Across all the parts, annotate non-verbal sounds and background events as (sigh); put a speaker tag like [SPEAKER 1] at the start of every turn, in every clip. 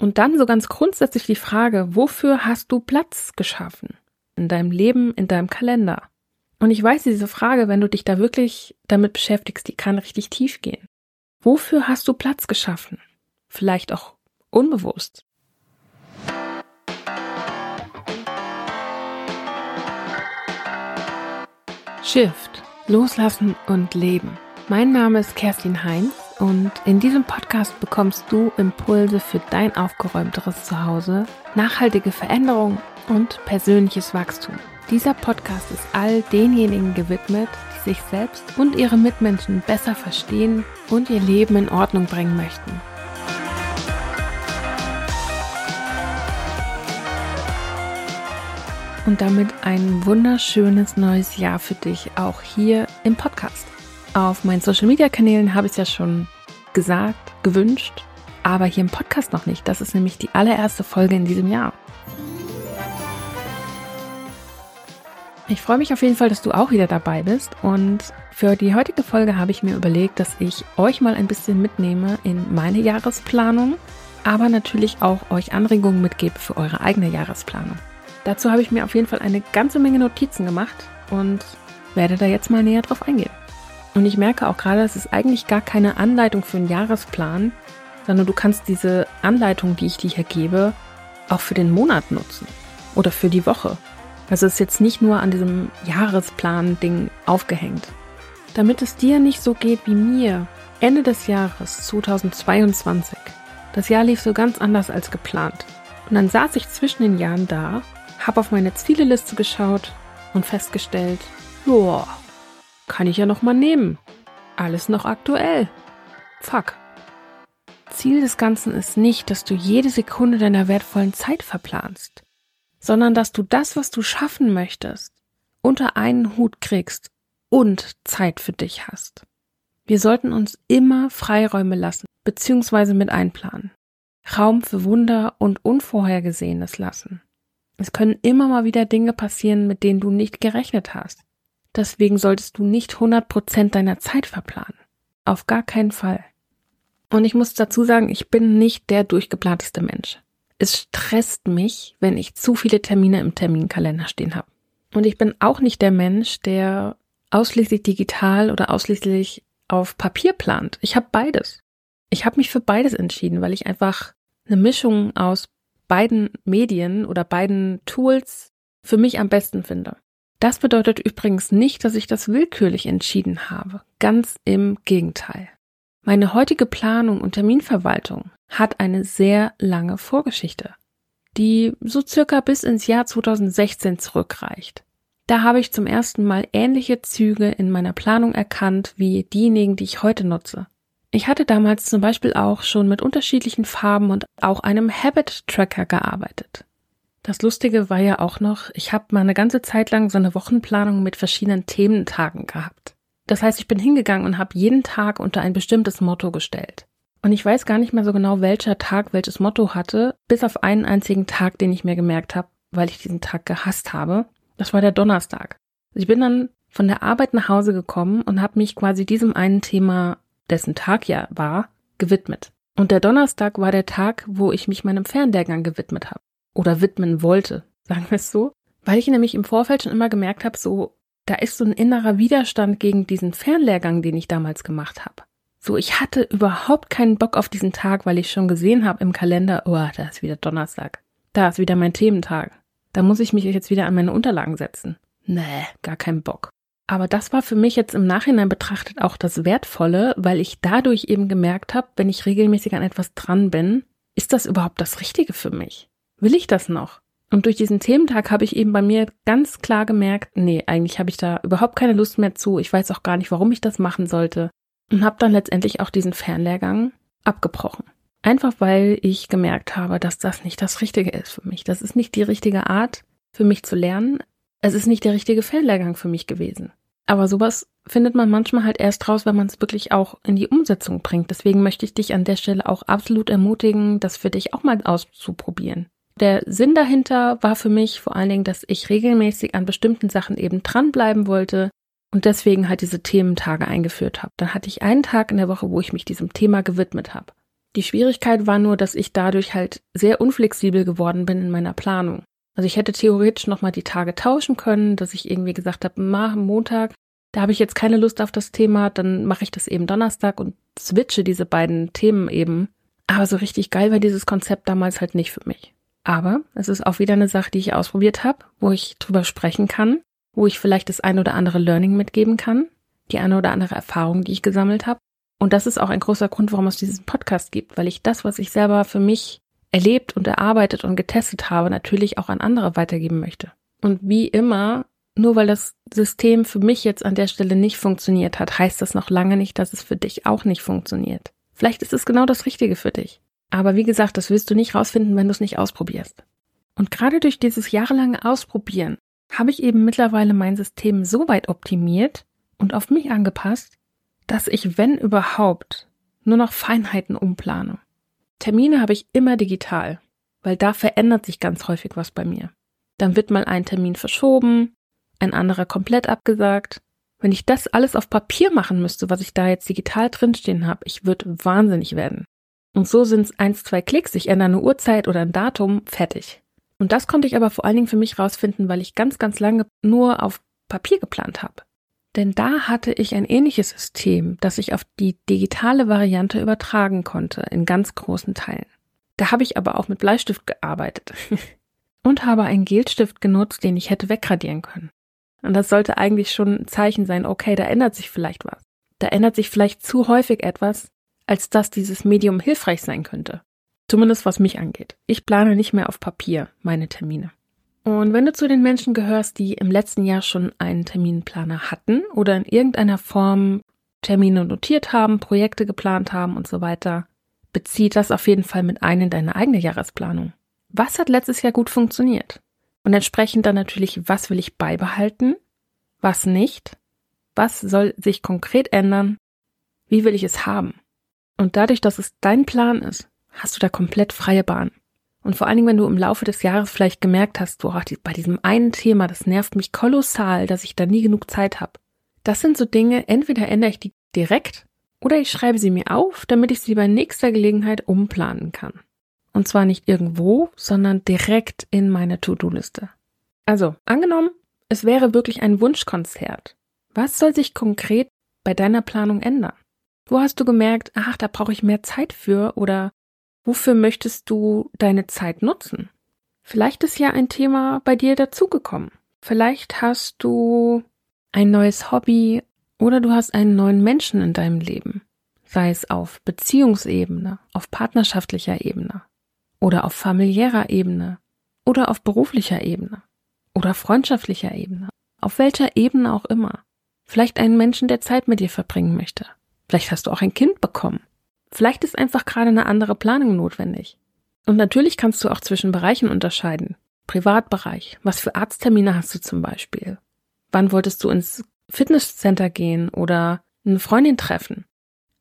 [SPEAKER 1] Und dann so ganz grundsätzlich die Frage, wofür hast du Platz geschaffen? In deinem Leben, in deinem Kalender? Und ich weiß, diese Frage, wenn du dich da wirklich damit beschäftigst, die kann richtig tief gehen. Wofür hast du Platz geschaffen? Vielleicht auch unbewusst. Shift, loslassen und leben. Mein Name ist Kerstin Heinz und in diesem Podcast bekommst du Impulse für dein aufgeräumteres Zuhause, nachhaltige Veränderung und persönliches Wachstum. Dieser Podcast ist all denjenigen gewidmet, die sich selbst und ihre Mitmenschen besser verstehen und ihr Leben in Ordnung bringen möchten. Und damit ein wunderschönes neues Jahr für dich, auch hier im Podcast. Auf meinen Social Media Kanälen habe ich es ja schon gesagt, gewünscht, aber hier im Podcast noch nicht. Das ist nämlich die allererste Folge in diesem Jahr. Ich freue mich auf jeden Fall, dass du auch wieder dabei bist und für die heutige Folge habe ich mir überlegt, dass ich euch mal ein bisschen mitnehme in meine Jahresplanung, aber natürlich auch euch Anregungen mitgebe für eure eigene Jahresplanung. Dazu habe ich mir auf jeden Fall eine ganze Menge Notizen gemacht und werde da jetzt mal näher drauf eingehen. Und ich merke auch gerade, es ist eigentlich gar keine Anleitung für einen Jahresplan, sondern du kannst diese Anleitung, die ich dir hier gebe, auch für den Monat nutzen oder für die Woche. Also es ist jetzt nicht nur an diesem Jahresplan-Ding aufgehängt. Damit es dir nicht so geht wie mir, Ende des Jahres 2022. Das Jahr lief so ganz anders als geplant. Und dann saß ich zwischen den Jahren da, habe auf meine Zieleliste geschaut und festgestellt, joa, kann ich ja noch mal nehmen. Alles noch aktuell. Fuck. Ziel des Ganzen ist nicht, dass du jede Sekunde deiner wertvollen Zeit verplanst, sondern dass du das, was du schaffen möchtest, unter einen Hut kriegst und Zeit für dich hast. Wir sollten uns immer Freiräume lassen, beziehungsweise mit einplanen. Raum für Wunder und Unvorhergesehenes lassen. Es können immer mal wieder Dinge passieren, mit denen du nicht gerechnet hast. Deswegen solltest du nicht 100% deiner Zeit verplanen. Auf gar keinen Fall. Und ich muss dazu sagen, ich bin nicht der durchgeplanteste Mensch. Es stresst mich, wenn ich zu viele Termine im Terminkalender stehen habe. Und ich bin auch nicht der Mensch, der ausschließlich digital oder ausschließlich auf Papier plant. Ich habe beides. Ich habe mich für beides entschieden, weil ich einfach eine Mischung aus beiden Medien oder beiden Tools für mich am besten finde. Das bedeutet übrigens nicht, dass ich das willkürlich entschieden habe. Ganz im Gegenteil. Meine heutige Planung und Terminverwaltung hat eine sehr lange Vorgeschichte, die so circa bis ins Jahr 2016 zurückreicht. Da habe ich zum ersten Mal ähnliche Züge in meiner Planung erkannt wie diejenigen, die ich heute nutze. Ich hatte damals zum Beispiel auch schon mit unterschiedlichen Farben und auch einem Habit Tracker gearbeitet. Das Lustige war ja auch noch, ich habe mal eine ganze Zeit lang so eine Wochenplanung mit verschiedenen Thementagen gehabt. Das heißt, ich bin hingegangen und habe jeden Tag unter ein bestimmtes Motto gestellt. Und ich weiß gar nicht mehr so genau, welcher Tag welches Motto hatte, bis auf einen einzigen Tag, den ich mir gemerkt habe, weil ich diesen Tag gehasst habe. Das war der Donnerstag. Ich bin dann von der Arbeit nach Hause gekommen und habe mich quasi diesem einen Thema, dessen Tag ja war, gewidmet. Und der Donnerstag war der Tag, wo ich mich meinem Fernlehrgang gewidmet habe oder widmen wollte, sagen wir es so, weil ich nämlich im Vorfeld schon immer gemerkt habe, so, da ist so ein innerer Widerstand gegen diesen Fernlehrgang, den ich damals gemacht habe. So, ich hatte überhaupt keinen Bock auf diesen Tag, weil ich schon gesehen habe im Kalender, oh, da ist wieder Donnerstag. Da ist wieder mein Thementag. Da muss ich mich jetzt wieder an meine Unterlagen setzen. Nee, gar keinen Bock. Aber das war für mich jetzt im Nachhinein betrachtet auch das Wertvolle, weil ich dadurch eben gemerkt habe, wenn ich regelmäßig an etwas dran bin, ist das überhaupt das Richtige für mich? Will ich das noch? Und durch diesen Thementag habe ich eben bei mir ganz klar gemerkt, nee, eigentlich habe ich da überhaupt keine Lust mehr zu. Ich weiß auch gar nicht, warum ich das machen sollte. Und habe dann letztendlich auch diesen Fernlehrgang abgebrochen. Einfach weil ich gemerkt habe, dass das nicht das Richtige ist für mich. Das ist nicht die richtige Art für mich zu lernen. Es ist nicht der richtige Fernlehrgang für mich gewesen. Aber sowas findet man manchmal halt erst raus, wenn man es wirklich auch in die Umsetzung bringt. Deswegen möchte ich dich an der Stelle auch absolut ermutigen, das für dich auch mal auszuprobieren. Der Sinn dahinter war für mich vor allen Dingen, dass ich regelmäßig an bestimmten Sachen eben dranbleiben wollte und deswegen halt diese Thementage eingeführt habe. Dann hatte ich einen Tag in der Woche, wo ich mich diesem Thema gewidmet habe. Die Schwierigkeit war nur, dass ich dadurch halt sehr unflexibel geworden bin in meiner Planung. Also ich hätte theoretisch nochmal die Tage tauschen können, dass ich irgendwie gesagt habe, mach Montag, da habe ich jetzt keine Lust auf das Thema, dann mache ich das eben Donnerstag und switche diese beiden Themen eben. Aber so richtig geil war dieses Konzept damals halt nicht für mich. Aber es ist auch wieder eine Sache, die ich ausprobiert habe, wo ich drüber sprechen kann, wo ich vielleicht das ein oder andere Learning mitgeben kann, die eine oder andere Erfahrung, die ich gesammelt habe. Und das ist auch ein großer Grund, warum es diesen Podcast gibt, weil ich das, was ich selber für mich erlebt und erarbeitet und getestet habe, natürlich auch an andere weitergeben möchte. Und wie immer, nur weil das System für mich jetzt an der Stelle nicht funktioniert hat, heißt das noch lange nicht, dass es für dich auch nicht funktioniert. Vielleicht ist es genau das Richtige für dich. Aber wie gesagt, das willst du nicht rausfinden, wenn du es nicht ausprobierst. Und gerade durch dieses jahrelange Ausprobieren habe ich eben mittlerweile mein System so weit optimiert und auf mich angepasst, dass ich, wenn überhaupt, nur noch Feinheiten umplane. Termine habe ich immer digital, weil da verändert sich ganz häufig was bei mir. Dann wird mal ein Termin verschoben, ein anderer komplett abgesagt. Wenn ich das alles auf Papier machen müsste, was ich da jetzt digital drinstehen habe, ich würde wahnsinnig werden. Und so sind es eins, zwei Klicks, ich ändere eine Uhrzeit oder ein Datum, fertig. Und das konnte ich aber vor allen Dingen für mich rausfinden, weil ich ganz, ganz lange nur auf Papier geplant habe. Denn da hatte ich ein ähnliches System, das ich auf die digitale Variante übertragen konnte, in ganz großen Teilen. Da habe ich aber auch mit Bleistift gearbeitet (laughs) und habe einen Gelstift genutzt, den ich hätte wegradieren können. Und das sollte eigentlich schon ein Zeichen sein, okay, da ändert sich vielleicht was. Da ändert sich vielleicht zu häufig etwas, als dass dieses Medium hilfreich sein könnte. Zumindest was mich angeht. Ich plane nicht mehr auf Papier meine Termine. Und wenn du zu den Menschen gehörst, die im letzten Jahr schon einen Terminplaner hatten oder in irgendeiner Form Termine notiert haben, Projekte geplant haben und so weiter, bezieh das auf jeden Fall mit ein in deine eigene Jahresplanung. Was hat letztes Jahr gut funktioniert? Und entsprechend dann natürlich, was will ich beibehalten, was nicht, was soll sich konkret ändern, wie will ich es haben. Und dadurch, dass es dein Plan ist, hast du da komplett freie Bahn. Und vor allen Dingen, wenn du im Laufe des Jahres vielleicht gemerkt hast, boah, bei diesem einen Thema, das nervt mich kolossal, dass ich da nie genug Zeit habe. Das sind so Dinge, entweder ändere ich die direkt oder ich schreibe sie mir auf, damit ich sie bei nächster Gelegenheit umplanen kann. Und zwar nicht irgendwo, sondern direkt in meine To-Do-Liste. Also, angenommen, es wäre wirklich ein Wunschkonzert. Was soll sich konkret bei deiner Planung ändern? Wo hast du gemerkt, ach, da brauche ich mehr Zeit für oder Wofür möchtest du deine Zeit nutzen? Vielleicht ist ja ein Thema bei dir dazugekommen. Vielleicht hast du ein neues Hobby oder du hast einen neuen Menschen in deinem Leben. Sei es auf Beziehungsebene, auf partnerschaftlicher Ebene oder auf familiärer Ebene oder auf beruflicher Ebene oder freundschaftlicher Ebene. Auf welcher Ebene auch immer. Vielleicht einen Menschen, der Zeit mit dir verbringen möchte. Vielleicht hast du auch ein Kind bekommen. Vielleicht ist einfach gerade eine andere Planung notwendig. Und natürlich kannst du auch zwischen Bereichen unterscheiden. Privatbereich. Was für Arzttermine hast du zum Beispiel? Wann wolltest du ins Fitnesscenter gehen oder eine Freundin treffen?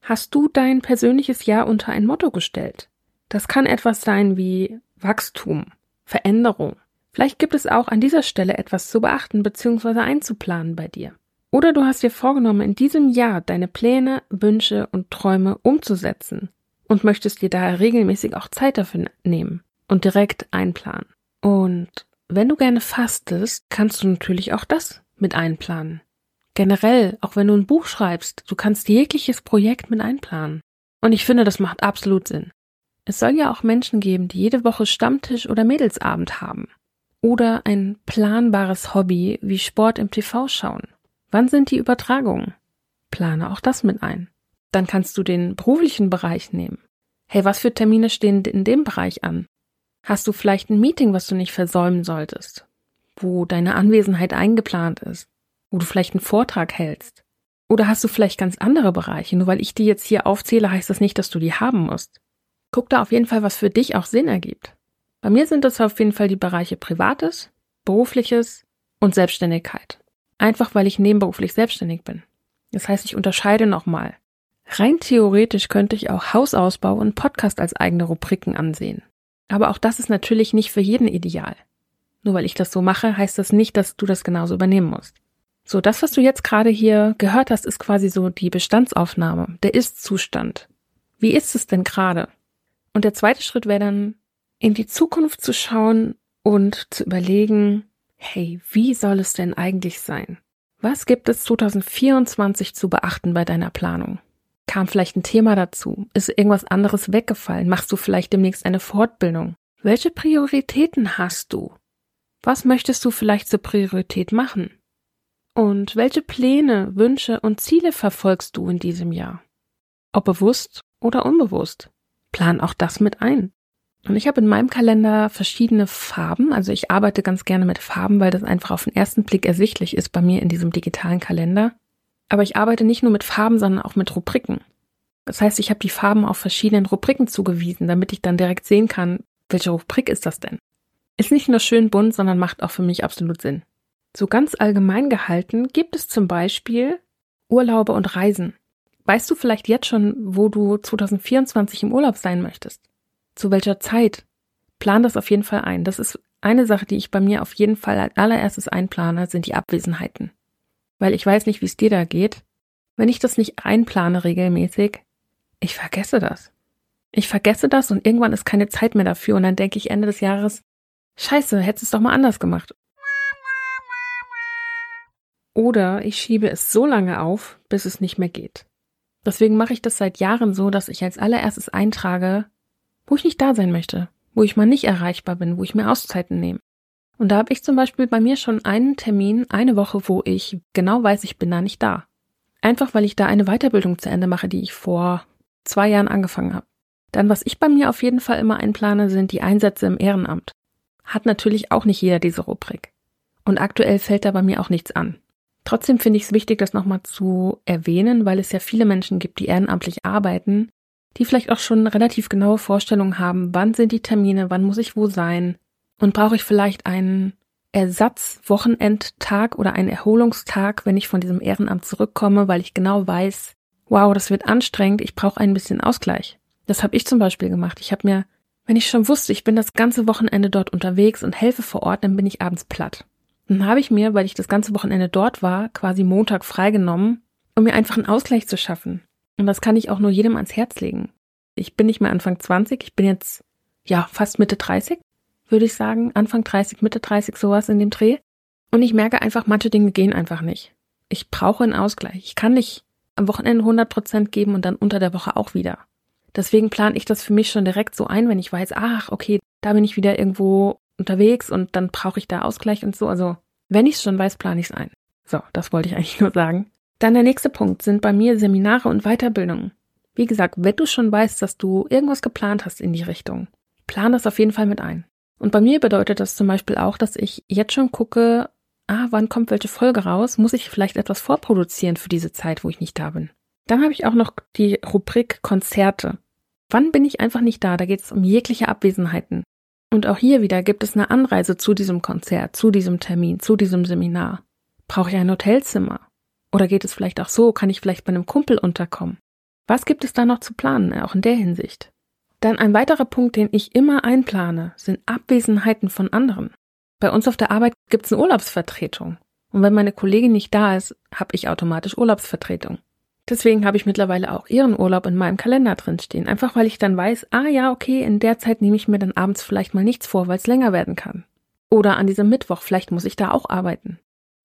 [SPEAKER 1] Hast du dein persönliches Jahr unter ein Motto gestellt? Das kann etwas sein wie Wachstum, Veränderung. Vielleicht gibt es auch an dieser Stelle etwas zu beachten bzw. einzuplanen bei dir. Oder du hast dir vorgenommen, in diesem Jahr deine Pläne, Wünsche und Träume umzusetzen und möchtest dir daher regelmäßig auch Zeit dafür nehmen und direkt einplanen. Und wenn du gerne fastest, kannst du natürlich auch das mit einplanen. Generell, auch wenn du ein Buch schreibst, du kannst jegliches Projekt mit einplanen. Und ich finde, das macht absolut Sinn. Es soll ja auch Menschen geben, die jede Woche Stammtisch oder Mädelsabend haben. Oder ein planbares Hobby wie Sport im TV schauen. Wann sind die Übertragungen? Plane auch das mit ein. Dann kannst du den beruflichen Bereich nehmen. Hey, was für Termine stehen in dem Bereich an? Hast du vielleicht ein Meeting, was du nicht versäumen solltest? Wo deine Anwesenheit eingeplant ist? Wo du vielleicht einen Vortrag hältst? Oder hast du vielleicht ganz andere Bereiche? Nur weil ich die jetzt hier aufzähle, heißt das nicht, dass du die haben musst. Guck da auf jeden Fall, was für dich auch Sinn ergibt. Bei mir sind das auf jeden Fall die Bereiche Privates, Berufliches und Selbstständigkeit. Einfach weil ich nebenberuflich selbstständig bin. Das heißt, ich unterscheide nochmal. Rein theoretisch könnte ich auch Hausausbau und Podcast als eigene Rubriken ansehen. Aber auch das ist natürlich nicht für jeden ideal. Nur weil ich das so mache, heißt das nicht, dass du das genauso übernehmen musst. So, das, was du jetzt gerade hier gehört hast, ist quasi so die Bestandsaufnahme, der Ist-Zustand. Wie ist es denn gerade? Und der zweite Schritt wäre dann, in die Zukunft zu schauen und zu überlegen, hey, wie soll es denn eigentlich sein? Was gibt es 2024 zu beachten bei deiner Planung? Kam vielleicht ein Thema dazu? Ist irgendwas anderes weggefallen? Machst du vielleicht demnächst eine Fortbildung? Welche Prioritäten hast du? Was möchtest du vielleicht zur Priorität machen? Und welche Pläne, Wünsche und Ziele verfolgst du in diesem Jahr? Ob bewusst oder unbewusst? Plan auch das mit ein. Und ich habe in meinem Kalender verschiedene Farben. Also ich arbeite ganz gerne mit Farben, weil das einfach auf den ersten Blick ersichtlich ist bei mir in diesem digitalen Kalender. Aber ich arbeite nicht nur mit Farben, sondern auch mit Rubriken. Das heißt, ich habe die Farben auf verschiedenen Rubriken zugewiesen, damit ich dann direkt sehen kann, welche Rubrik ist das denn? Ist nicht nur schön bunt, sondern macht auch für mich absolut Sinn. So ganz allgemein gehalten gibt es zum Beispiel Urlaube und Reisen. Weißt du vielleicht jetzt schon, wo du 2024 im Urlaub sein möchtest? Zu welcher Zeit? Plan das auf jeden Fall ein. Das ist eine Sache, die ich bei mir auf jeden Fall als allererstes einplane, sind die Abwesenheiten. Weil ich weiß nicht, wie es dir da geht. Wenn ich das nicht einplane regelmäßig, ich vergesse das. Ich vergesse das und irgendwann ist keine Zeit mehr dafür und dann denke ich Ende des Jahres, scheiße, hättest es doch mal anders gemacht. Oder ich schiebe es so lange auf, bis es nicht mehr geht. Deswegen mache ich das seit Jahren so, dass ich als allererstes eintrage, wo ich nicht da sein möchte, wo ich mal nicht erreichbar bin, wo ich mir Auszeiten nehme. Und da habe ich zum Beispiel bei mir schon einen Termin, eine Woche, wo ich genau weiß, ich bin da nicht da. Einfach weil ich da eine Weiterbildung zu Ende mache, die ich vor zwei Jahren angefangen habe. Dann, was ich bei mir auf jeden Fall immer einplane, sind die Einsätze im Ehrenamt. Hat natürlich auch nicht jeder diese Rubrik. Und aktuell fällt da bei mir auch nichts an. Trotzdem finde ich es wichtig, das nochmal zu erwähnen, weil es ja viele Menschen gibt, die ehrenamtlich arbeiten, die vielleicht auch schon relativ genaue Vorstellungen haben, wann sind die Termine, wann muss ich wo sein und brauche ich vielleicht einen Ersatzwochenendtag oder einen Erholungstag, wenn ich von diesem Ehrenamt zurückkomme, weil ich genau weiß, wow, das wird anstrengend, ich brauche ein bisschen Ausgleich. Das habe ich zum Beispiel gemacht. Ich habe mir, wenn ich schon wusste, ich bin das ganze Wochenende dort unterwegs und helfe vor Ort, dann bin ich abends platt. Dann habe ich mir, weil ich das ganze Wochenende dort war, quasi Montag freigenommen, um mir einfach einen Ausgleich zu schaffen. Und das kann ich auch nur jedem ans Herz legen. Ich bin nicht mehr Anfang 20, ich bin jetzt, ja, fast Mitte 30, würde ich sagen. Anfang 30, Mitte 30, sowas in dem Dreh. Und ich merke einfach, manche Dinge gehen einfach nicht. Ich brauche einen Ausgleich. Ich kann nicht am Wochenende 100 Prozent geben und dann unter der Woche auch wieder. Deswegen plane ich das für mich schon direkt so ein, wenn ich weiß, ach, okay, da bin ich wieder irgendwo unterwegs und dann brauche ich da Ausgleich und so. Also wenn ich es schon weiß, plane ich es ein. So, das wollte ich eigentlich nur sagen. Dann der nächste Punkt sind bei mir Seminare und Weiterbildungen. Wie gesagt, wenn du schon weißt, dass du irgendwas geplant hast in die Richtung, plan das auf jeden Fall mit ein. Und bei mir bedeutet das zum Beispiel auch, dass ich jetzt schon gucke, ah, wann kommt welche Folge raus? Muss ich vielleicht etwas vorproduzieren für diese Zeit, wo ich nicht da bin? Dann habe ich auch noch die Rubrik Konzerte. Wann bin ich einfach nicht da? Da geht es um jegliche Abwesenheiten. Und auch hier wieder gibt es eine Anreise zu diesem Konzert, zu diesem Termin, zu diesem Seminar. Brauche ich ein Hotelzimmer? Oder geht es vielleicht auch so, kann ich vielleicht bei einem Kumpel unterkommen? Was gibt es da noch zu planen, auch in der Hinsicht? Dann ein weiterer Punkt, den ich immer einplane, sind Abwesenheiten von anderen. Bei uns auf der Arbeit gibt es eine Urlaubsvertretung. Und wenn meine Kollegin nicht da ist, habe ich automatisch Urlaubsvertretung. Deswegen habe ich mittlerweile auch ihren Urlaub in meinem Kalender drinstehen. Einfach weil ich dann weiß, ah ja, okay, in der Zeit nehme ich mir dann abends vielleicht mal nichts vor, weil es länger werden kann. Oder an diesem Mittwoch, vielleicht muss ich da auch arbeiten.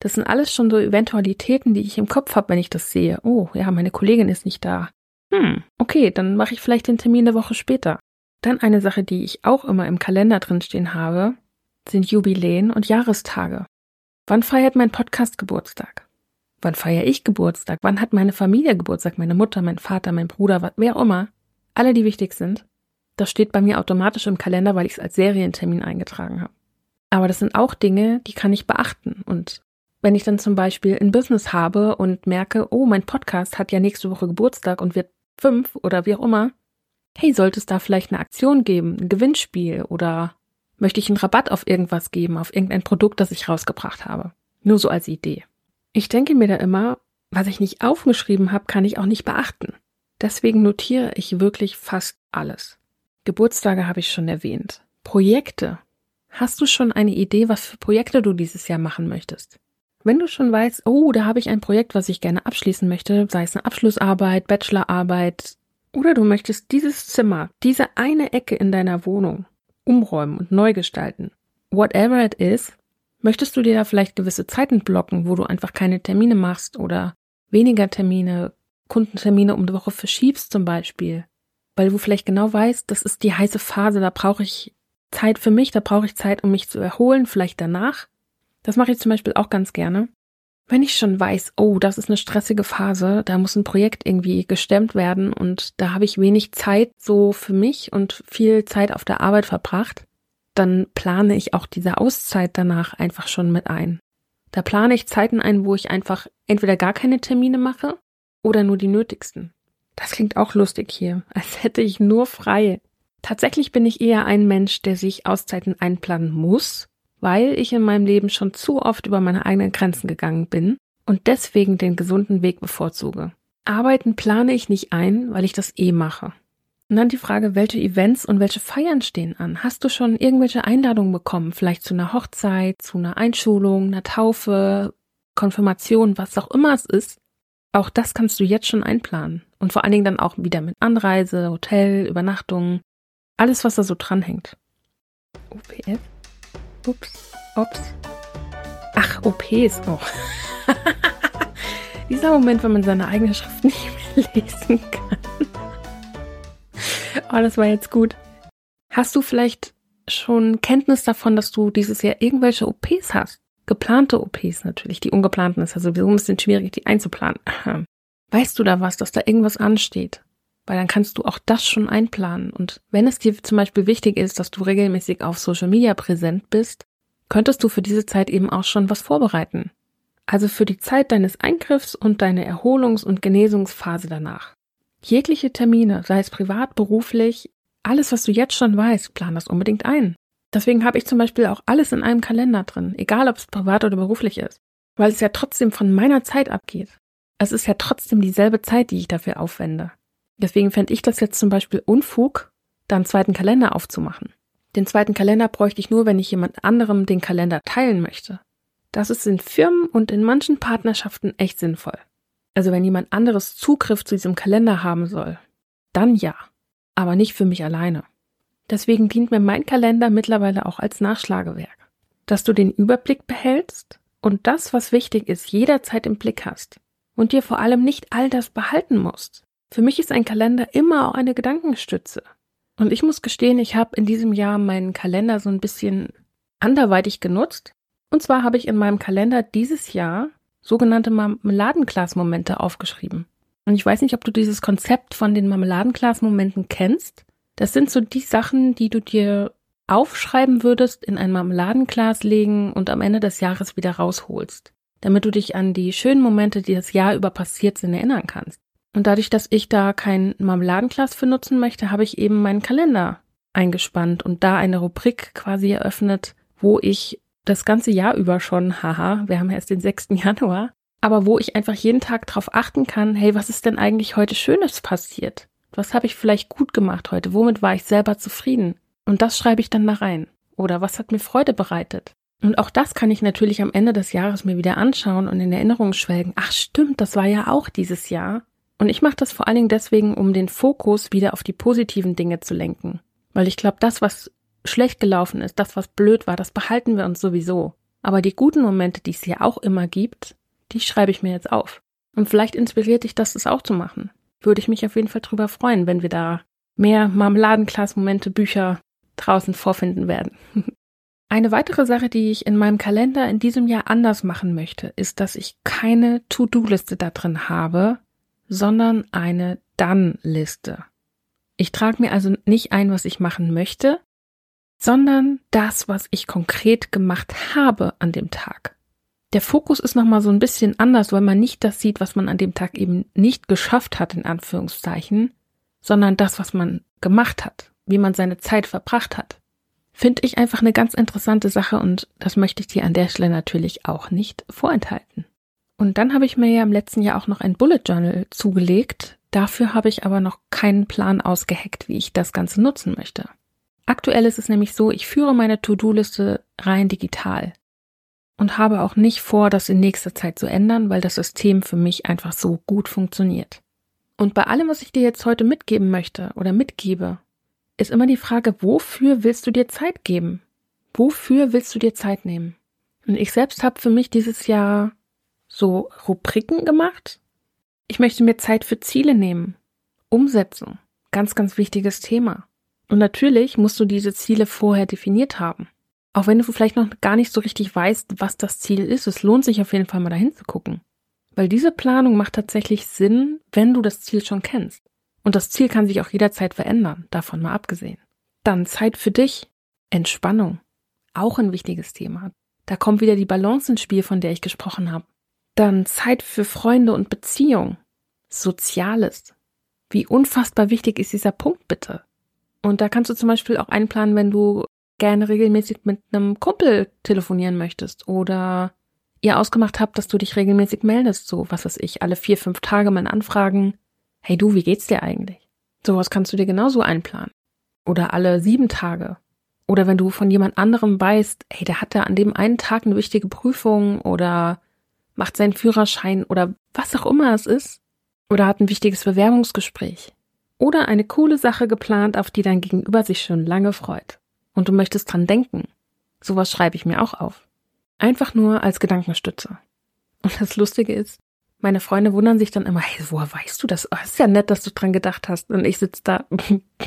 [SPEAKER 1] Das sind alles schon so Eventualitäten, die ich im Kopf habe, wenn ich das sehe. Oh, ja, meine Kollegin ist nicht da. Hm, okay, dann mache ich vielleicht den Termin eine Woche später. Dann eine Sache, die ich auch immer im Kalender drinstehen habe, sind Jubiläen und Jahrestage. Wann feiert mein Podcast Geburtstag? Wann feiere ich Geburtstag? Wann hat meine Familie Geburtstag? Meine Mutter, mein Vater, mein Bruder, wer auch immer. Alle, die wichtig sind. Das steht bei mir automatisch im Kalender, weil ich es als Serientermin eingetragen habe. Aber das sind auch Dinge, die kann ich beachten. Und wenn ich dann zum Beispiel ein Business habe und merke, oh, mein Podcast hat ja nächste Woche Geburtstag und wird fünf oder wie auch immer, hey, sollte es da vielleicht eine Aktion geben, ein Gewinnspiel oder möchte ich einen Rabatt auf irgendwas geben, auf irgendein Produkt, das ich rausgebracht habe? Nur so als Idee. Ich denke mir da immer, was ich nicht aufgeschrieben habe, kann ich auch nicht beachten. Deswegen notiere ich wirklich fast alles. Geburtstage habe ich schon erwähnt. Projekte. Hast du schon eine Idee, was für Projekte du dieses Jahr machen möchtest? Wenn du schon weißt, oh, da habe ich ein Projekt, was ich gerne abschließen möchte, sei es eine Abschlussarbeit, Bachelorarbeit, Oder du möchtest dieses Zimmer, diese eine Ecke in deiner Wohnung umräumen und neu gestalten. Whatever it is, möchtest du dir da vielleicht gewisse Zeiten blocken, wo du einfach keine Termine machst oder weniger Termine, Kundentermine um die Woche verschiebst zum Beispiel, weil du vielleicht genau weißt, das ist die heiße Phase, da brauche ich Zeit für mich, da brauche ich Zeit, um mich zu erholen, vielleicht danach. Das mache ich zum Beispiel auch ganz gerne. Wenn ich schon weiß, oh, das ist eine stressige Phase, da muss ein Projekt irgendwie gestemmt werden und da habe ich wenig Zeit so für mich und viel Zeit auf der Arbeit verbracht, dann plane ich auch diese Auszeit danach einfach schon mit ein. Da plane ich Zeiten ein, wo ich einfach entweder gar keine Termine mache oder nur die nötigsten. Das klingt auch lustig hier, (laughs) als hätte ich nur frei. Tatsächlich bin ich eher ein Mensch, der sich Auszeiten einplanen muss, weil ich in meinem Leben schon zu oft über meine eigenen Grenzen gegangen bin und deswegen den gesunden Weg bevorzuge. Arbeiten plane ich nicht ein, weil ich das eh mache. Und dann die Frage, welche Events und welche Feiern stehen an? Hast du schon irgendwelche Einladungen bekommen? Vielleicht zu einer Hochzeit, zu einer Einschulung, einer Taufe, Konfirmation, was auch immer es ist? Auch das kannst du jetzt schon einplanen. Und vor allen Dingen dann auch wieder mit Anreise, Hotel, Übernachtung, alles, was da so dranhängt. OPF? Ups, ups. Ach, OPs. (laughs) Oh. Dieser Moment, wenn man seine eigene Schrift nicht mehr (laughs) lesen kann. oh, das war jetzt gut. Hast du vielleicht schon Kenntnis davon, dass du dieses Jahr irgendwelche OPs hast? Geplante OPs natürlich. Die ungeplanten ist ja sowieso ein bisschen schwierig, die einzuplanen. Weißt du da was, dass da irgendwas ansteht? Weil dann kannst du auch das schon einplanen. Und wenn es dir zum Beispiel wichtig ist, dass du regelmäßig auf Social Media präsent bist, könntest du für diese Zeit eben auch schon was vorbereiten. Also für die Zeit deines Eingriffs und deine Erholungs- und Genesungsphase danach. Jegliche Termine, sei es privat, beruflich, alles, was du jetzt schon weißt, plan das unbedingt ein. Deswegen habe ich zum Beispiel auch alles in einem Kalender drin, egal ob es privat oder beruflich ist, weil es ja trotzdem von meiner Zeit abgeht. Es ist ja trotzdem dieselbe Zeit, die ich dafür aufwende. Deswegen fände ich das jetzt zum Beispiel Unfug, da einen zweiten Kalender aufzumachen. Den zweiten Kalender bräuchte ich nur, wenn ich jemand anderem den Kalender teilen möchte. Das ist in Firmen und in manchen Partnerschaften echt sinnvoll. Also wenn jemand anderes Zugriff zu diesem Kalender haben soll, dann ja, aber nicht für mich alleine. Deswegen dient mir mein Kalender mittlerweile auch als Nachschlagewerk. Dass du den Überblick behältst und das, was wichtig ist, jederzeit im Blick hast und dir vor allem nicht all das behalten musst. Für mich ist ein Kalender immer auch eine Gedankenstütze. Und ich muss gestehen, ich habe in diesem Jahr meinen Kalender so ein bisschen anderweitig genutzt. Und zwar habe ich in meinem Kalender dieses Jahr sogenannte Marmeladenglas-Momente aufgeschrieben. Und ich weiß nicht, ob du dieses Konzept von den Marmeladenglas-Momenten kennst. Das sind so die Sachen, die du dir aufschreiben würdest, in ein Marmeladenglas legen und am Ende des Jahres wieder rausholst, damit du dich an die schönen Momente, die das Jahr über passiert sind, erinnern kannst. Und dadurch, dass ich da kein Marmeladenglas für nutzen möchte, habe ich eben meinen Kalender eingespannt und da eine Rubrik quasi eröffnet, wo ich das ganze Jahr über schon, haha, wir haben erst den 6. (laughs) Januar, aber wo ich einfach jeden Tag darauf achten kann, hey, was ist denn eigentlich heute Schönes passiert? Was habe ich vielleicht gut gemacht heute? Womit war ich selber zufrieden? Und das schreibe ich dann da rein. Oder was hat mir Freude bereitet? Und auch das kann ich natürlich am Ende des Jahres mir wieder anschauen und in Erinnerung schwelgen. Ach stimmt, das war ja auch dieses Jahr. Und ich mache das vor allen Dingen deswegen, um den Fokus wieder auf die positiven Dinge zu lenken. Weil ich glaube, das, was schlecht gelaufen ist, das, was blöd war, das behalten wir uns sowieso. Aber die guten Momente, die es ja auch immer gibt, die schreibe ich mir jetzt auf. Und vielleicht inspiriert dich das, das auch zu machen. Würde ich mich auf jeden Fall drüber freuen, wenn wir da mehr Marmeladenglas-Momente, Bücher draußen vorfinden werden. (laughs) Eine weitere Sache, die ich in meinem Kalender in diesem Jahr anders machen möchte, ist, dass ich keine To-Do-Liste da drin habe, sondern eine Dann-Liste. Ich trage mir also nicht ein, was ich machen möchte, sondern das, was ich konkret gemacht habe an dem Tag. Der Fokus ist nochmal so ein bisschen anders, weil man nicht das sieht, was man an dem Tag eben nicht geschafft hat, in Anführungszeichen, sondern das, was man gemacht hat, wie man seine Zeit verbracht hat. Finde ich einfach eine ganz interessante Sache und das möchte ich dir an der Stelle natürlich auch nicht vorenthalten. Und dann habe ich mir ja im letzten Jahr auch noch ein Bullet Journal zugelegt. Dafür habe ich aber noch keinen Plan ausgeheckt, wie ich das Ganze nutzen möchte. Aktuell ist es nämlich so, ich führe meine To-Do-Liste rein digital und habe auch nicht vor, das in nächster Zeit zu ändern, weil das System für mich einfach so gut funktioniert. Und bei allem, was ich dir jetzt heute mitgeben möchte oder mitgebe, ist immer die Frage, wofür willst du dir Zeit geben? Wofür willst du dir Zeit nehmen? Und ich selbst habe für mich dieses Jahr so Rubriken gemacht. Ich möchte mir Zeit für Ziele nehmen. Umsetzung. Ganz, ganz wichtiges Thema. Und natürlich musst du diese Ziele vorher definiert haben. Auch wenn du vielleicht noch gar nicht so richtig weißt, was das Ziel ist, es lohnt sich auf jeden Fall mal dahin zu gucken. Weil diese Planung macht tatsächlich Sinn, wenn du das Ziel schon kennst. Und das Ziel kann sich auch jederzeit verändern, davon mal abgesehen. Dann Zeit für dich, Entspannung, auch ein wichtiges Thema. Da kommt wieder die Balance ins Spiel, von der ich gesprochen habe. Dann Zeit für Freunde und Beziehung, Soziales. Wie unfassbar wichtig ist dieser Punkt bitte? Und da kannst du zum Beispiel auch einplanen, wenn du gerne regelmäßig mit einem Kumpel telefonieren möchtest oder ihr ausgemacht habt, dass du dich regelmäßig meldest, so was weiß ich, alle vier, fünf Tage mal anfragen, hey du, wie geht's dir eigentlich? Sowas kannst du dir genauso einplanen. Oder alle sieben Tage. Oder wenn du von jemand anderem weißt, hey, der hat da an dem einen Tag eine wichtige Prüfung oder macht seinen Führerschein oder was auch immer es ist. Oder hat ein wichtiges Bewerbungsgespräch. Oder eine coole Sache geplant, auf die dein Gegenüber sich schon lange freut. Und du möchtest dran denken. Sowas schreibe ich mir auch auf. Einfach nur als Gedankenstütze. Und das Lustige ist, meine Freunde wundern sich dann immer, hey, woher weißt du das? Oh, ist ja nett, dass du dran gedacht hast. Und ich sitze da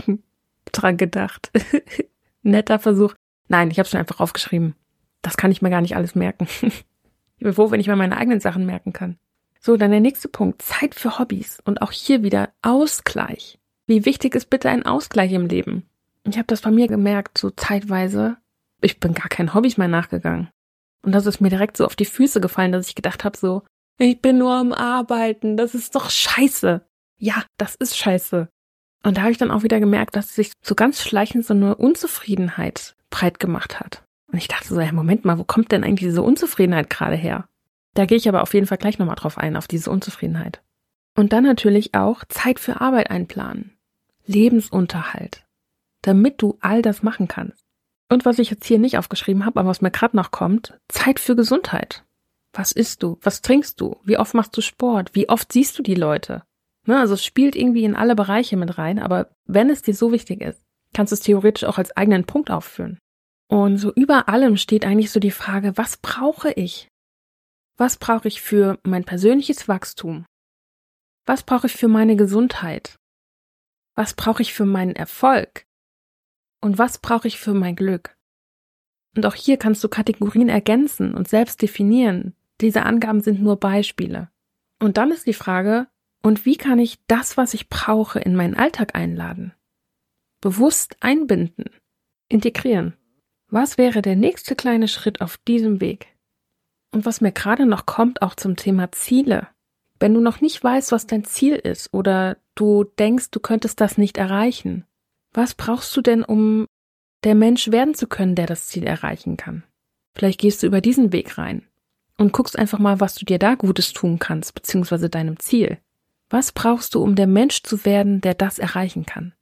[SPEAKER 1] (laughs) dran gedacht. (laughs) Netter Versuch. Nein, ich habe es mir einfach aufgeschrieben. Das kann ich mir gar nicht alles merken. (laughs) ich bin froh, wenn ich mir meine eigenen Sachen merken kann. So, dann der nächste Punkt. Zeit für Hobbys. Und auch hier wieder Ausgleich. Wie wichtig ist bitte ein Ausgleich im Leben? Ich habe das bei mir gemerkt, so zeitweise. Ich bin gar keinen Hobbys mehr nachgegangen. Und das ist mir direkt so auf die Füße gefallen, dass ich gedacht habe, so, ich bin nur am Arbeiten, das ist doch scheiße. Ja, das ist scheiße. Und da habe ich dann auch wieder gemerkt, dass sich so ganz schleichend so eine Unzufriedenheit breit gemacht hat. Und ich dachte so, ja, Moment mal, wo kommt denn eigentlich diese Unzufriedenheit gerade her? Da gehe ich aber auf jeden Fall gleich nochmal drauf ein, auf diese Unzufriedenheit. Und dann natürlich auch Zeit für Arbeit einplanen. Lebensunterhalt. Damit du all das machen kannst. Und was ich jetzt hier nicht aufgeschrieben habe, aber was mir gerade noch kommt, Zeit für Gesundheit. Was isst du? Was trinkst du? Wie oft machst du Sport? Wie oft siehst du die Leute? Ne, also es spielt irgendwie in alle Bereiche mit rein, aber wenn es dir so wichtig ist, kannst du es theoretisch auch als eigenen Punkt aufführen. Und so über allem steht eigentlich so die Frage, was brauche ich? Was brauche ich für mein persönliches Wachstum? Was brauche ich für meine Gesundheit? Was brauche ich für meinen Erfolg? Und was brauche ich für mein Glück? Und auch hier kannst du Kategorien ergänzen und selbst definieren. Diese Angaben sind nur Beispiele. Und dann ist die Frage, und wie kann ich das, was ich brauche, in meinen Alltag einladen? Bewusst einbinden, integrieren. Was wäre der nächste kleine Schritt auf diesem Weg? Und was mir gerade noch kommt, auch zum Thema Ziele. Wenn du noch nicht weißt, was dein Ziel ist oder du denkst, du könntest das nicht erreichen, was brauchst du denn, um der Mensch werden zu können, der das Ziel erreichen kann? Vielleicht gehst du über diesen Weg rein und guckst einfach mal, was du dir da Gutes tun kannst, beziehungsweise deinem Ziel. Was brauchst du, um der Mensch zu werden, der das erreichen kann?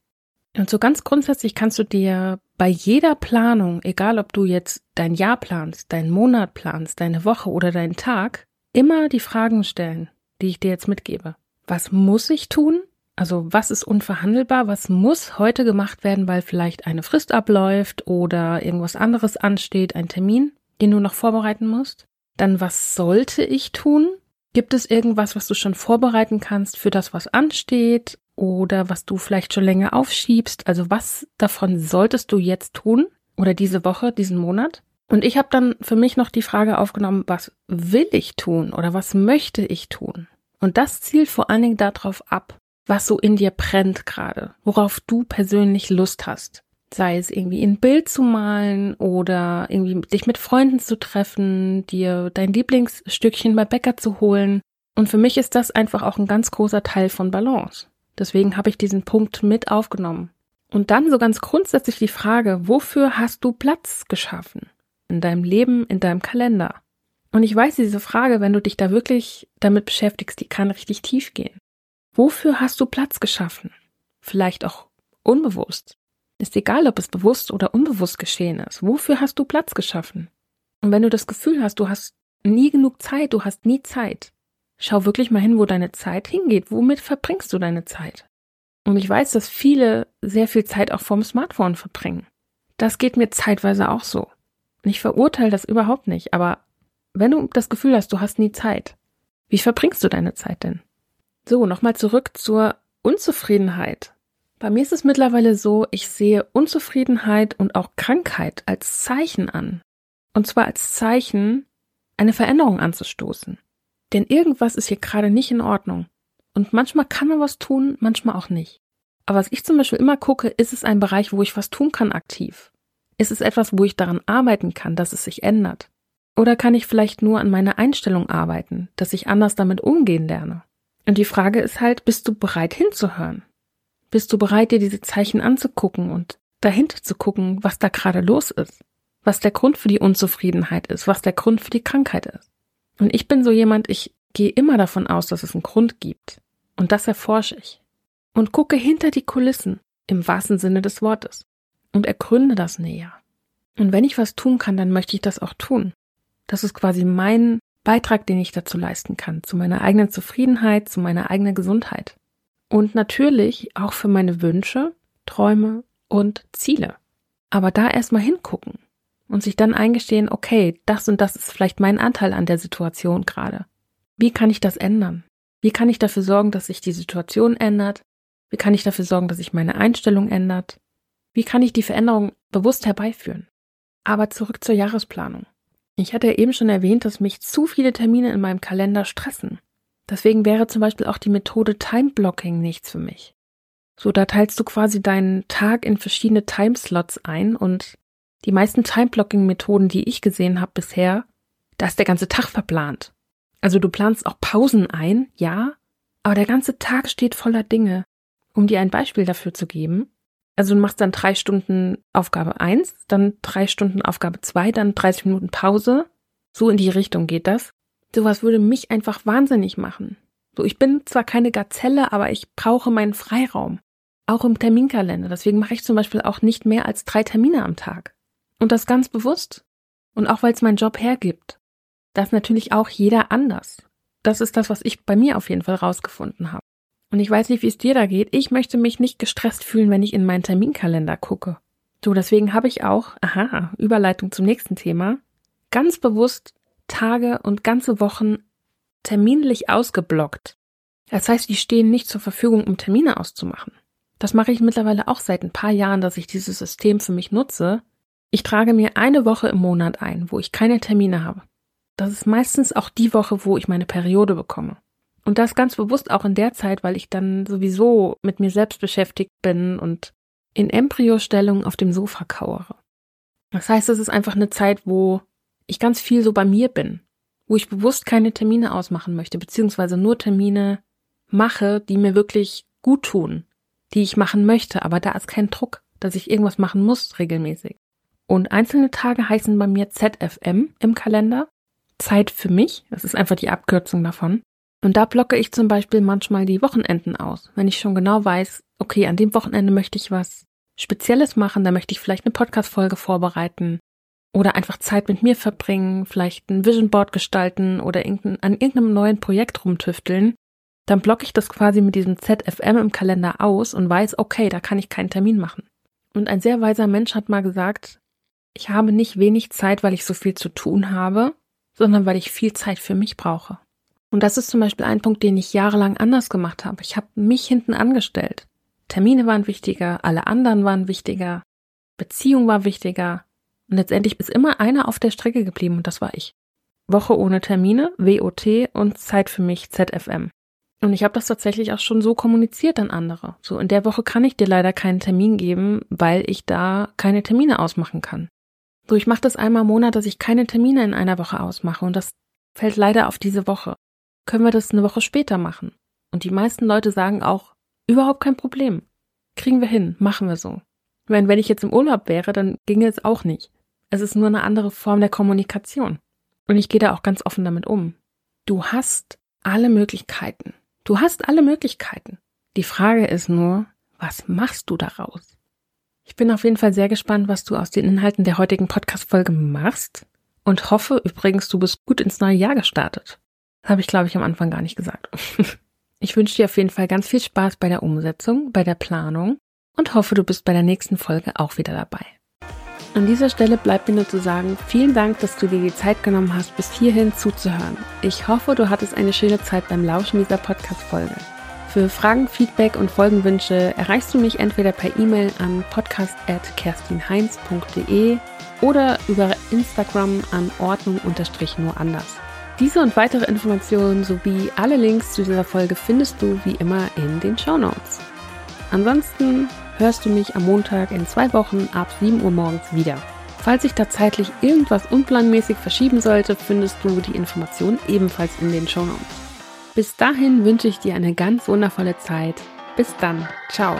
[SPEAKER 1] Und so ganz grundsätzlich kannst du dir bei jeder Planung, egal ob du jetzt dein Jahr planst, deinen Monat planst, deine Woche oder deinen Tag, immer die Fragen stellen, die ich dir jetzt mitgebe. Was muss ich tun? Also was ist unverhandelbar? Was muss heute gemacht werden, weil vielleicht eine Frist abläuft oder irgendwas anderes ansteht, ein Termin, den du noch vorbereiten musst? Dann was sollte ich tun? Gibt es irgendwas, was du schon vorbereiten kannst für das, was ansteht oder was du vielleicht schon länger aufschiebst? Also was davon solltest du jetzt tun oder diese Woche, diesen Monat? Und ich habe dann für mich noch die Frage aufgenommen, was will ich tun oder was möchte ich tun? Und das zielt vor allen Dingen darauf ab, was so in dir brennt gerade, worauf du persönlich Lust hast. Sei es irgendwie ein Bild zu malen oder irgendwie dich mit Freunden zu treffen, dir dein Lieblingsstückchen bei Bäcker zu holen. Und für mich ist das einfach auch ein ganz großer Teil von Balance. Deswegen habe ich diesen Punkt mit aufgenommen. Und dann so ganz grundsätzlich die Frage, wofür hast du Platz geschaffen? In deinem Leben, in deinem Kalender? Und ich weiß, diese Frage, wenn du dich da wirklich damit beschäftigst, die kann richtig tief gehen. Wofür hast du Platz geschaffen? Vielleicht auch unbewusst. Ist egal, ob es bewusst oder unbewusst geschehen ist. Wofür hast du Platz geschaffen? Und wenn du das Gefühl hast, du hast nie genug Zeit, du hast nie Zeit, schau wirklich mal hin, wo deine Zeit hingeht. Womit verbringst du deine Zeit? Und ich weiß, dass viele sehr viel Zeit auch vorm Smartphone verbringen. Das geht mir zeitweise auch so. Und ich verurteile das überhaupt nicht, aber wenn du das Gefühl hast, du hast nie Zeit, wie verbringst du deine Zeit denn? So, nochmal zurück zur Unzufriedenheit. Bei mir ist es mittlerweile so, ich sehe Unzufriedenheit und auch Krankheit als Zeichen an. Und zwar als Zeichen, eine Veränderung anzustoßen. Denn irgendwas ist hier gerade nicht in Ordnung. Und manchmal kann man was tun, manchmal auch nicht. Aber was ich zum Beispiel immer gucke, ist es ein Bereich, wo ich was tun kann aktiv? Ist es etwas, wo ich daran arbeiten kann, dass es sich ändert? Oder kann ich vielleicht nur an meiner Einstellung arbeiten, dass ich anders damit umgehen lerne? Und die Frage ist halt, bist du bereit hinzuhören? Bist du bereit, dir diese Zeichen anzugucken und dahinter zu gucken, was da gerade los ist? Was der Grund für die Unzufriedenheit ist, was der Grund für die Krankheit ist? Und ich bin so jemand, ich gehe immer davon aus, dass es einen Grund gibt. Und das erforsche ich. Und gucke hinter die Kulissen, im wahrsten Sinne des Wortes. Und ergründe das näher. Und wenn ich was tun kann, dann möchte ich das auch tun. Das ist quasi mein Beitrag, den ich dazu leisten kann, zu meiner eigenen Zufriedenheit, zu meiner eigenen Gesundheit. Und natürlich auch für meine Wünsche, Träume und Ziele. Aber da erstmal hingucken und sich dann eingestehen, okay, das und das ist vielleicht mein Anteil an der Situation gerade. Wie kann ich das ändern? Wie kann ich dafür sorgen, dass sich die Situation ändert? Wie kann ich dafür sorgen, dass sich meine Einstellung ändert? Wie kann ich die Veränderung bewusst herbeiführen? Aber zurück zur Jahresplanung. Ich hatte ja eben schon erwähnt, dass mich zu viele Termine in meinem Kalender stressen. Deswegen wäre zum Beispiel auch die Methode Time Blocking nichts für mich. So, da teilst du quasi deinen Tag in verschiedene Timeslots ein und die meisten Time Blocking Methoden, die ich gesehen habe bisher, da ist der ganze Tag verplant. Also du planst auch Pausen ein, ja, aber der ganze Tag steht voller Dinge. Um dir ein Beispiel dafür zu geben, also du machst dann drei Stunden Aufgabe eins, dann drei Stunden Aufgabe zwei, dann 30 Minuten Pause. So in die Richtung geht das. Sowas würde mich einfach wahnsinnig machen. So, ich bin zwar keine Gazelle, aber ich brauche meinen Freiraum. Auch im Terminkalender. Deswegen mache ich zum Beispiel auch nicht mehr als drei Termine am Tag. Und das ganz bewusst. Und auch weil es mein Job hergibt. Das natürlich auch jeder anders. Das ist das, was ich bei mir auf jeden Fall rausgefunden habe. Und ich weiß nicht, wie es dir da geht. Ich möchte mich nicht gestresst fühlen, wenn ich in meinen Terminkalender gucke. So, deswegen habe ich auch, aha, Überleitung zum nächsten Thema, ganz bewusst Tage und ganze Wochen terminlich ausgeblockt. Das heißt, die stehen nicht zur Verfügung, um Termine auszumachen. Das mache ich mittlerweile auch seit ein paar Jahren, dass ich dieses System für mich nutze. Ich trage mir eine Woche im Monat ein, wo ich keine Termine habe. Das ist meistens auch die Woche, wo ich meine Periode bekomme. Und das ganz bewusst auch in der Zeit, weil ich dann sowieso mit mir selbst beschäftigt bin und in Embryostellung auf dem Sofa kauere. Das heißt, es ist einfach eine Zeit, wo ich ganz viel so bei mir bin, wo ich bewusst keine Termine ausmachen möchte, beziehungsweise nur Termine mache, die mir wirklich gut tun, die ich machen möchte, aber da ist kein Druck, dass ich irgendwas machen muss regelmäßig. Und einzelne Tage heißen bei mir ZFM im Kalender, Zeit für mich, das ist einfach die Abkürzung davon. Und da blocke ich zum Beispiel manchmal die Wochenenden aus, wenn ich schon genau weiß, okay, an dem Wochenende möchte ich was Spezielles machen, da möchte ich vielleicht eine Podcast-Folge vorbereiten oder einfach Zeit mit mir verbringen, vielleicht ein Vision Board gestalten oder irgendein, an irgendeinem neuen Projekt rumtüfteln, dann blocke ich das quasi mit diesem ZFM im Kalender aus und weiß, okay, da kann ich keinen Termin machen. Und ein sehr weiser Mensch hat mal gesagt, ich habe nicht wenig Zeit, weil ich so viel zu tun habe, sondern weil ich viel Zeit für mich brauche. Und das ist zum Beispiel ein Punkt, den ich jahrelang anders gemacht habe. Ich habe mich hinten angestellt. Termine waren wichtiger, alle anderen waren wichtiger, Beziehung war wichtiger. Und letztendlich ist immer einer auf der Strecke geblieben und das war ich. Woche ohne Termine, WOT und Zeit für mich, ZFM. Und ich habe das tatsächlich auch schon so kommuniziert an andere. So, in der Woche kann ich dir leider keinen Termin geben, weil ich da keine Termine ausmachen kann. So, ich mache das einmal im Monat, dass ich keine Termine in einer Woche ausmache und das fällt leider auf diese Woche können wir das eine Woche später machen? Und die meisten Leute sagen auch, überhaupt kein Problem. Kriegen wir hin, machen wir so. Ich meine, wenn ich jetzt im Urlaub wäre, dann ginge es auch nicht. Es ist nur eine andere Form der Kommunikation. Und ich gehe da auch ganz offen damit um. Du hast alle Möglichkeiten. Du hast alle Möglichkeiten. Die Frage ist nur, was machst du daraus? Ich bin auf jeden Fall sehr gespannt, was du aus den Inhalten der heutigen Podcast-Folge machst und hoffe übrigens, du bist gut ins neue Jahr gestartet. Das habe ich, glaube ich, am Anfang gar nicht gesagt. (laughs) Ich wünsche dir auf jeden Fall ganz viel Spaß bei der Umsetzung, bei der Planung und hoffe, du bist bei der nächsten Folge auch wieder dabei. An dieser Stelle bleibt mir nur zu sagen, vielen Dank, dass du dir die Zeit genommen hast, bis hierhin zuzuhören. Ich hoffe, du hattest eine schöne Zeit beim Lauschen dieser Podcast-Folge. Für Fragen, Feedback und Folgenwünsche erreichst du mich entweder per E-Mail an podcast.kerstinheinz.de oder über Instagram an Ordnung-nur anders. Diese und weitere Informationen sowie alle Links zu dieser Folge findest du wie immer in den Show Notes. Ansonsten hörst du mich am Montag in zwei Wochen ab 7 Uhr morgens wieder. Falls sich da zeitlich irgendwas unplanmäßig verschieben sollte, findest du die Informationen ebenfalls in den Show Notes. Bis dahin wünsche ich dir eine ganz wundervolle Zeit. Bis dann. Ciao.